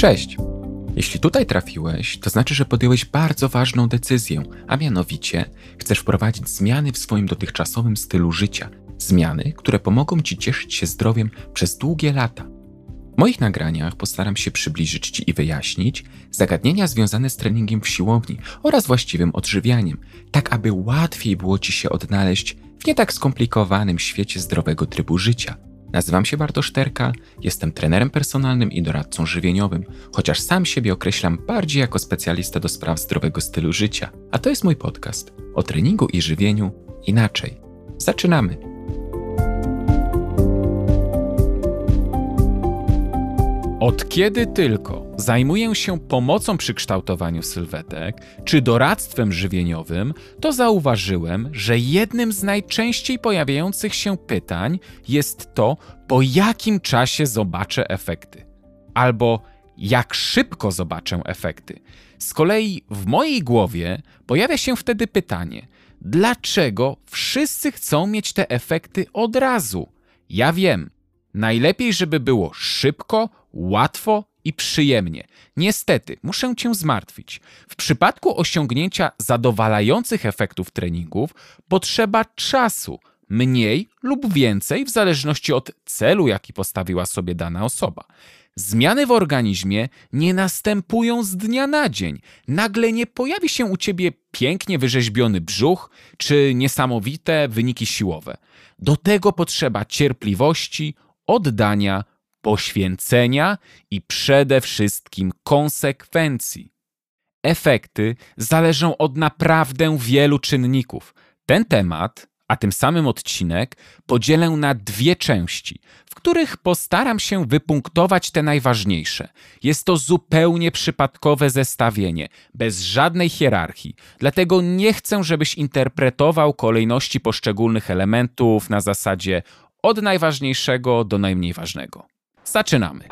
Cześć! Jeśli tutaj trafiłeś, to znaczy, że podjąłeś bardzo ważną decyzję, a mianowicie chcesz wprowadzić zmiany w swoim dotychczasowym stylu życia. Zmiany, które pomogą Ci cieszyć się zdrowiem przez długie lata. W moich nagraniach postaram się przybliżyć Ci i wyjaśnić zagadnienia związane z treningiem w siłowni oraz właściwym odżywianiem, tak aby łatwiej było Ci się odnaleźć w nie tak skomplikowanym świecie zdrowego trybu życia – Nazywam się Bartosz Terka, jestem trenerem personalnym i doradcą żywieniowym, chociaż sam siebie określam bardziej jako specjalista do spraw zdrowego stylu życia. A to jest mój podcast o treningu i żywieniu inaczej. Zaczynamy! Od kiedy tylko zajmuję się pomocą przy kształtowaniu sylwetek czy doradztwem żywieniowym, to zauważyłem, że jednym z najczęściej pojawiających się pytań jest to, po jakim czasie zobaczę efekty. Albo jak szybko zobaczę efekty. Z kolei w mojej głowie pojawia się wtedy pytanie, dlaczego wszyscy chcą mieć te efekty od razu? Ja wiem, najlepiej, żeby było szybko, łatwo i przyjemnie. Niestety, muszę cię zmartwić. W przypadku osiągnięcia zadowalających efektów treningów potrzeba czasu, mniej lub więcej, w zależności od celu, jaki postawiła sobie dana osoba. Zmiany w organizmie nie następują z dnia na dzień. Nagle nie pojawi się u ciebie pięknie wyrzeźbiony brzuch czy niesamowite wyniki siłowe. Do tego potrzeba cierpliwości, oddania, poświęcenia i przede wszystkim konsekwencji. Efekty zależą od naprawdę wielu czynników. Ten temat, a tym samym odcinek, podzielę na dwie części, w których postaram się wypunktować te najważniejsze. Jest to zupełnie przypadkowe zestawienie, bez żadnej hierarchii, dlatego nie chcę, żebyś interpretował kolejności poszczególnych elementów na zasadzie od najważniejszego do najmniej ważnego. Zaczynamy.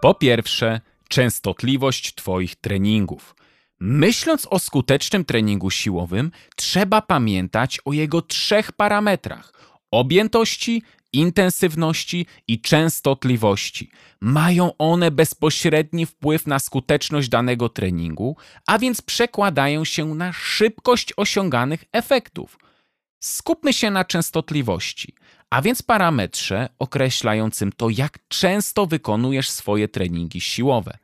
Po pierwsze, częstotliwość Twoich treningów. Myśląc o skutecznym treningu siłowym, trzeba pamiętać o jego trzech parametrach: objętości, intensywności i częstotliwości. Mają one bezpośredni wpływ na skuteczność danego treningu, a więc przekładają się na szybkość osiąganych efektów. Skupmy się na częstotliwości, a więc parametrze określającym to, jak często wykonujesz swoje treningi siłowe.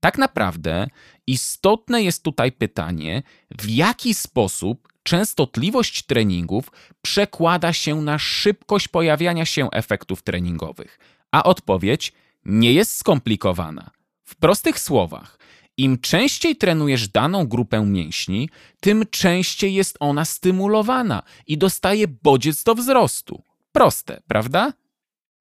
Tak naprawdę istotne jest tutaj pytanie, w jaki sposób częstotliwość treningów przekłada się na szybkość pojawiania się efektów treningowych. A odpowiedź nie jest skomplikowana. W prostych słowach, im częściej trenujesz daną grupę mięśni, tym częściej jest ona stymulowana i dostaje bodziec do wzrostu. Proste, prawda?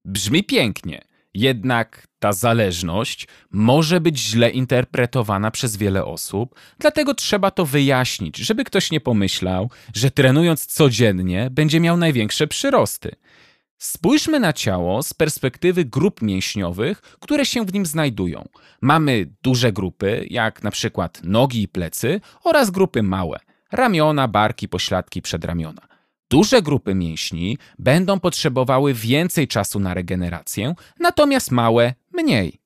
Brzmi pięknie, jednak ta zależność może być źle interpretowana przez wiele osób, dlatego trzeba to wyjaśnić, żeby ktoś nie pomyślał, że trenując codziennie będzie miał największe przyrosty. Spójrzmy na ciało z perspektywy grup mięśniowych, które się w nim znajdują. Mamy duże grupy, jak na przykład nogi i plecy, oraz grupy małe ramiona, barki, pośladki, przedramiona. Duże grupy mięśni będą potrzebowały więcej czasu na regenerację, natomiast małe mniej.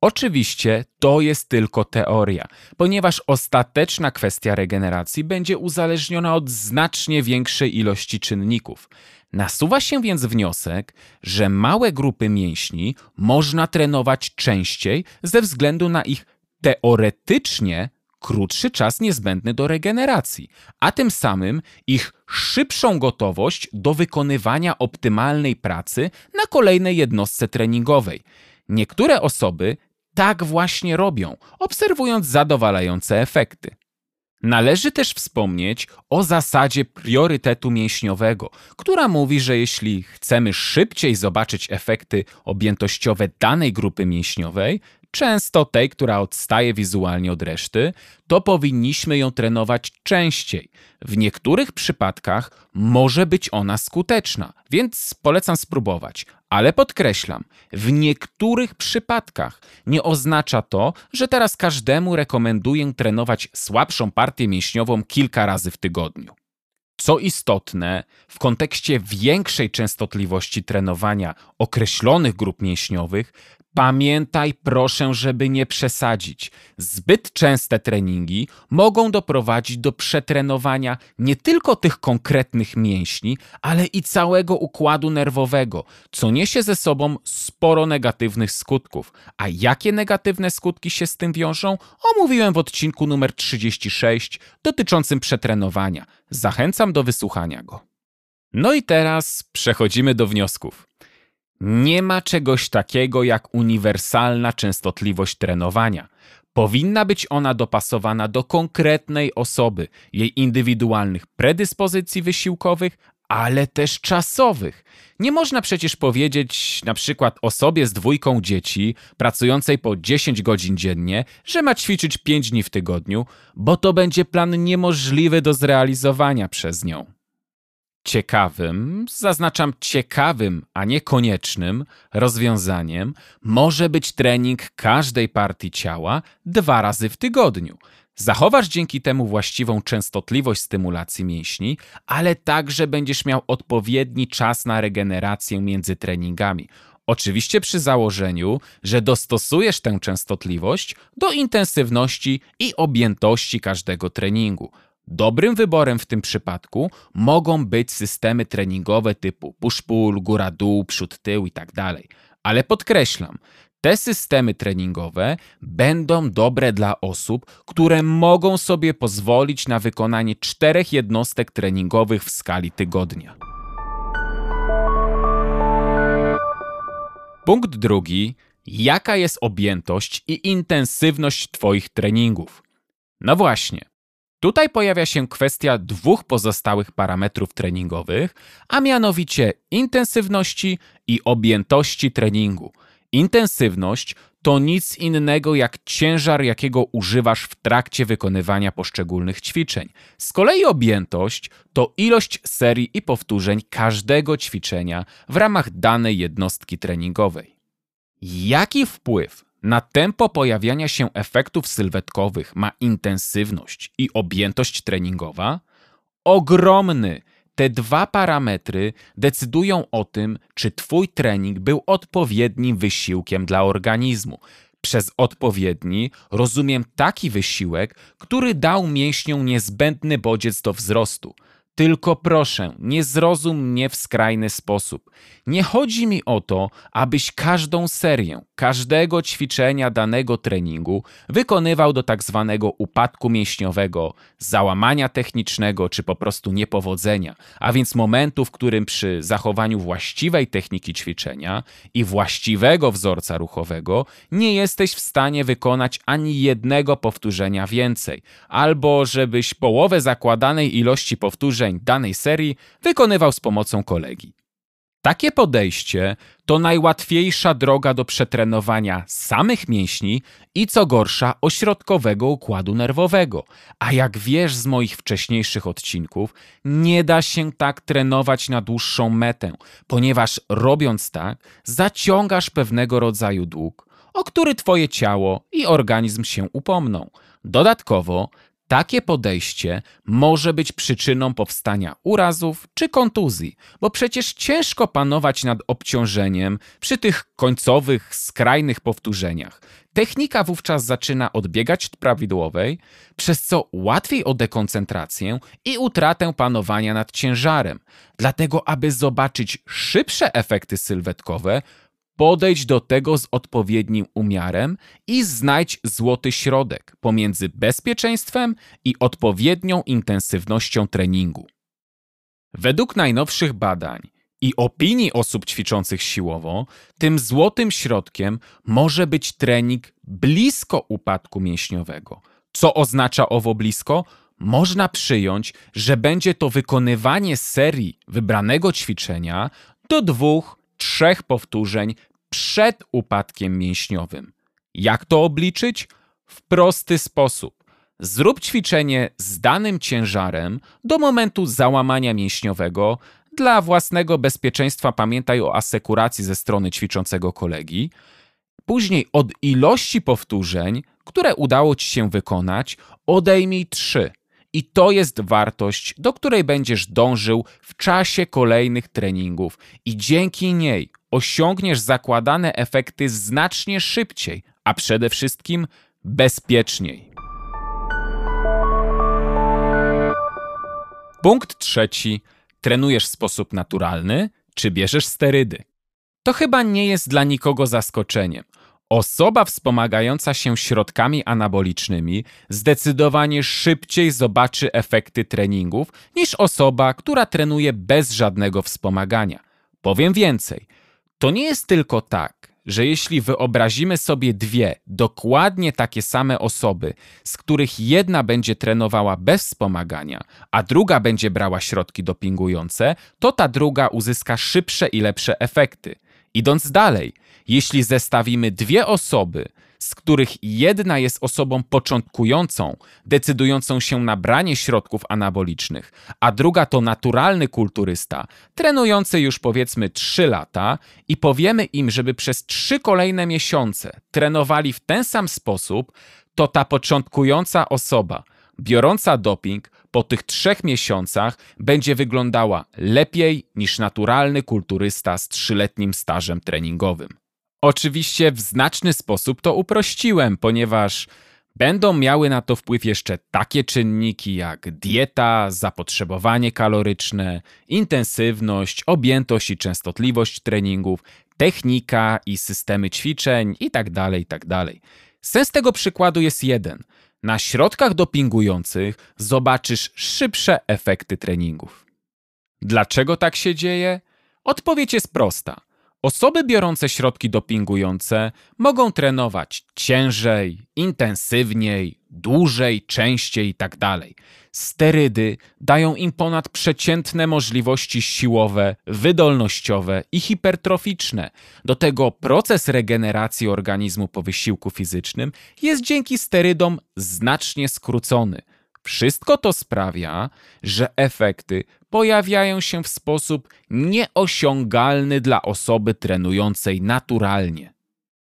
Oczywiście to jest tylko teoria, ponieważ ostateczna kwestia regeneracji będzie uzależniona od znacznie większej ilości czynników. Nasuwa się więc wniosek, że małe grupy mięśni można trenować częściej ze względu na ich teoretycznie krótszy czas niezbędny do regeneracji, a tym samym ich szybszą gotowość do wykonywania optymalnej pracy na kolejnej jednostce treningowej. Niektóre osoby tak właśnie robią, obserwując zadowalające efekty. Należy też wspomnieć o zasadzie priorytetu mięśniowego, która mówi, że jeśli chcemy szybciej zobaczyć efekty objętościowe danej grupy mięśniowej, często tej, która odstaje wizualnie od reszty, to powinniśmy ją trenować częściej. W niektórych przypadkach może być ona skuteczna, więc polecam spróbować. Ale podkreślam, w niektórych przypadkach nie oznacza to, że teraz każdemu rekomenduję trenować słabszą partię mięśniową kilka razy w tygodniu. Co istotne, w kontekście większej częstotliwości trenowania określonych grup mięśniowych, Pamiętaj proszę, żeby nie przesadzić. Zbyt częste treningi mogą doprowadzić do przetrenowania nie tylko tych konkretnych mięśni, ale i całego układu nerwowego, co niesie ze sobą sporo negatywnych skutków. A jakie negatywne skutki się z tym wiążą? Omówiłem w odcinku numer 36 dotyczącym przetrenowania. Zachęcam do wysłuchania go. No i teraz przechodzimy do wniosków. Nie ma czegoś takiego jak uniwersalna częstotliwość trenowania. Powinna być ona dopasowana do konkretnej osoby, jej indywidualnych predyspozycji wysiłkowych, ale też czasowych. Nie można przecież powiedzieć na przykład osobie z dwójką dzieci, pracującej po 10 godzin dziennie, że ma ćwiczyć 5 dni w tygodniu, bo to będzie plan niemożliwy do zrealizowania przez nią. Ciekawym, zaznaczam ciekawym, a nie koniecznym rozwiązaniem może być trening każdej partii ciała dwa razy w tygodniu. Zachowasz dzięki temu właściwą częstotliwość stymulacji mięśni, ale także będziesz miał odpowiedni czas na regenerację między treningami. Oczywiście przy założeniu, że dostosujesz tę częstotliwość do intensywności i objętości każdego treningu. Dobrym wyborem w tym przypadku mogą być systemy treningowe typu push-pull, góra-dół, przód-tył itd. Tak Ale podkreślam, te systemy treningowe będą dobre dla osób, które mogą sobie pozwolić na wykonanie czterech jednostek treningowych w skali tygodnia. Punkt drugi. Jaka jest objętość i intensywność Twoich treningów? No właśnie, Tutaj pojawia się kwestia dwóch pozostałych parametrów treningowych, a mianowicie intensywności i objętości treningu. Intensywność to nic innego jak ciężar, jakiego używasz w trakcie wykonywania poszczególnych ćwiczeń. Z kolei objętość to ilość serii i powtórzeń każdego ćwiczenia w ramach danej jednostki treningowej. Jaki wpływ na tempo pojawiania się efektów sylwetkowych ma intensywność i objętość treningowa? Ogromny. Te dwa parametry decydują o tym, czy Twój trening był odpowiednim wysiłkiem dla organizmu. Przez odpowiedni rozumiem taki wysiłek, który dał mięśniom niezbędny bodziec do wzrostu. Tylko proszę, nie zrozum mnie w skrajny sposób. Nie chodzi mi o to, abyś każdą serię, każdego ćwiczenia danego treningu wykonywał do tak zwanego upadku mięśniowego, załamania technicznego czy po prostu niepowodzenia, a więc momentu, w którym przy zachowaniu właściwej techniki ćwiczenia i właściwego wzorca ruchowego nie jesteś w stanie wykonać ani jednego powtórzenia więcej, albo żebyś połowę zakładanej ilości powtórzeń danej serii wykonywał z pomocą kolegi. Takie podejście to najłatwiejsza droga do przetrenowania samych mięśni i co gorsza ośrodkowego układu nerwowego. A jak wiesz z moich wcześniejszych odcinków, nie da się tak trenować na dłuższą metę, ponieważ robiąc tak, zaciągasz pewnego rodzaju dług, o który twoje ciało i organizm się upomną. Dodatkowo takie podejście może być przyczyną powstania urazów czy kontuzji, bo przecież ciężko panować nad obciążeniem przy tych końcowych, skrajnych powtórzeniach. Technika wówczas zaczyna odbiegać od prawidłowej, przez co łatwiej o dekoncentrację i utratę panowania nad ciężarem. Dlatego, aby zobaczyć szybsze efekty sylwetkowe, Podejdź do tego z odpowiednim umiarem i znajdź złoty środek pomiędzy bezpieczeństwem i odpowiednią intensywnością treningu. Według najnowszych badań i opinii osób ćwiczących siłowo, tym złotym środkiem może być trening blisko upadku mięśniowego. Co oznacza owo blisko? Można przyjąć, że będzie to wykonywanie serii wybranego ćwiczenia do dwóch, trzech powtórzeń przed upadkiem mięśniowym. Jak to obliczyć? W prosty sposób. Zrób ćwiczenie z danym ciężarem do momentu załamania mięśniowego. Dla własnego bezpieczeństwa pamiętaj o asekuracji ze strony ćwiczącego kolegi. Później od ilości powtórzeń, które udało ci się wykonać, odejmij 3 I to jest wartość, do której będziesz dążył w czasie kolejnych treningów, i dzięki niej osiągniesz zakładane efekty znacznie szybciej, a przede wszystkim bezpieczniej. Punkt trzeci. Trenujesz w sposób naturalny, czy bierzesz sterydy? To chyba nie jest dla nikogo zaskoczeniem. Osoba wspomagająca się środkami anabolicznymi zdecydowanie szybciej zobaczy efekty treningów niż osoba, która trenuje bez żadnego wspomagania. Powiem więcej, to nie jest tylko tak, że jeśli wyobrazimy sobie dwie dokładnie takie same osoby, z których jedna będzie trenowała bez wspomagania, a druga będzie brała środki dopingujące, to ta druga uzyska szybsze i lepsze efekty. Idąc dalej, jeśli zestawimy dwie osoby, z których jedna jest osobą początkującą, decydującą się na branie środków anabolicznych, a druga to naturalny kulturysta, trenujący już powiedzmy 3 lata, i powiemy im, żeby przez 3 kolejne miesiące trenowali w ten sam sposób, to ta początkująca osoba, biorąca doping, po tych trzech miesiącach będzie wyglądała lepiej niż naturalny kulturysta z trzyletnim stażem treningowym. Oczywiście w znaczny sposób to uprościłem, ponieważ będą miały na to wpływ jeszcze takie czynniki jak dieta, zapotrzebowanie kaloryczne, intensywność, objętość i częstotliwość treningów, technika i systemy ćwiczeń itd. Tak itd. Tak Sens tego przykładu jest jeden. Na środkach dopingujących zobaczysz szybsze efekty treningów. Dlaczego tak się dzieje? Odpowiedź jest prosta. Osoby biorące środki dopingujące mogą trenować ciężej, intensywniej, dłużej, częściej itd. Tak Sterydy dają im ponadprzeciętne możliwości siłowe, wydolnościowe i hipertroficzne. Do tego proces regeneracji organizmu po wysiłku fizycznym jest dzięki sterydom znacznie skrócony. Wszystko to sprawia, że efekty pojawiają się w sposób nieosiągalny dla osoby trenującej naturalnie.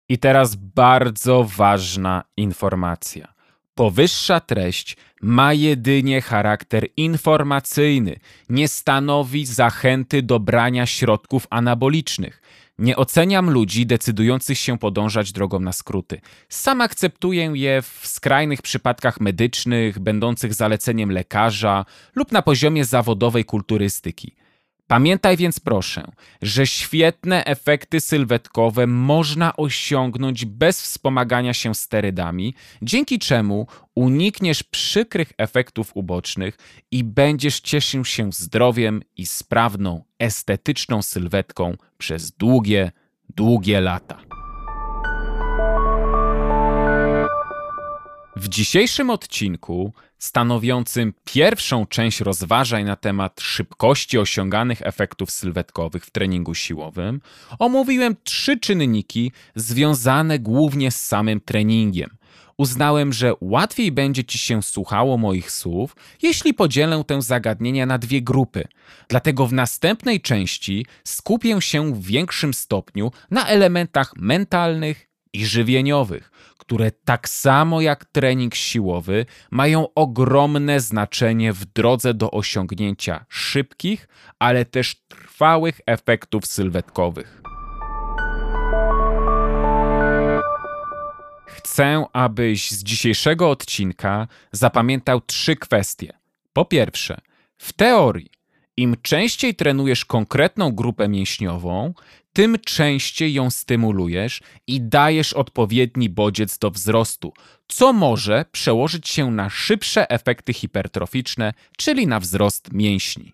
I teraz bardzo ważna informacja. Powyższa treść ma jedynie charakter informacyjny, nie stanowi zachęty do brania środków anabolicznych. Nie oceniam ludzi decydujących się podążać drogą na skróty. Sam akceptuję je w skrajnych przypadkach medycznych, będących zaleceniem lekarza lub na poziomie zawodowej kulturystyki. Pamiętaj więc proszę, że świetne efekty sylwetkowe można osiągnąć bez wspomagania się sterydami, dzięki czemu unikniesz przykrych efektów ubocznych i będziesz cieszył się zdrowiem i sprawną, estetyczną sylwetką przez długie, długie lata. W dzisiejszym odcinku, stanowiącym pierwszą część rozważań na temat szybkości osiąganych efektów sylwetkowych w treningu siłowym, omówiłem trzy czynniki związane głównie z samym treningiem. Uznałem, że łatwiej będzie Ci się słuchało moich słów, jeśli podzielę tę zagadnienie na dwie grupy. Dlatego w następnej części skupię się w większym stopniu na elementach mentalnych i żywieniowych, które tak samo jak trening siłowy mają ogromne znaczenie w drodze do osiągnięcia szybkich, ale też trwałych efektów sylwetkowych. Chcę, abyś z dzisiejszego odcinka zapamiętał trzy kwestie. Po pierwsze, w teorii, im częściej trenujesz konkretną grupę mięśniową, tym częściej ją stymulujesz i dajesz odpowiedni bodziec do wzrostu, co może przełożyć się na szybsze efekty hipertroficzne, czyli na wzrost mięśni.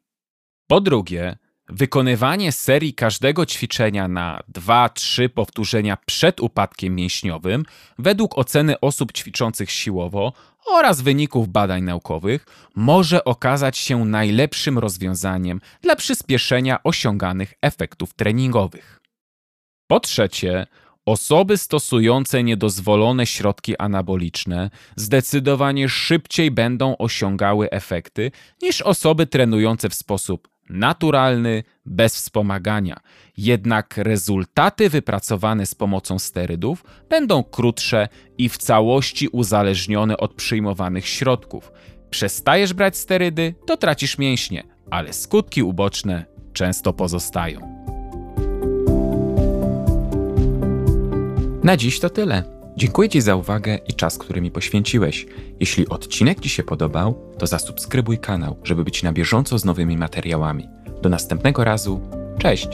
Po drugie, wykonywanie serii każdego ćwiczenia na 2-3 powtórzenia przed upadkiem mięśniowym, według oceny osób ćwiczących siłowo oraz wyników badań naukowych, może okazać się najlepszym rozwiązaniem dla przyspieszenia osiąganych efektów treningowych. Po trzecie, osoby stosujące niedozwolone środki anaboliczne zdecydowanie szybciej będą osiągały efekty niż osoby trenujące w sposób naturalny, bez wspomagania. Jednak rezultaty wypracowane z pomocą sterydów będą krótsze i w całości uzależnione od przyjmowanych środków. Przestajesz brać sterydy, to tracisz mięśnie, ale skutki uboczne często pozostają. Na dziś to tyle. Dziękuję Ci za uwagę i czas, który mi poświęciłeś. Jeśli odcinek Ci się podobał, to zasubskrybuj kanał, żeby być na bieżąco z nowymi materiałami. Do następnego razu. Cześć!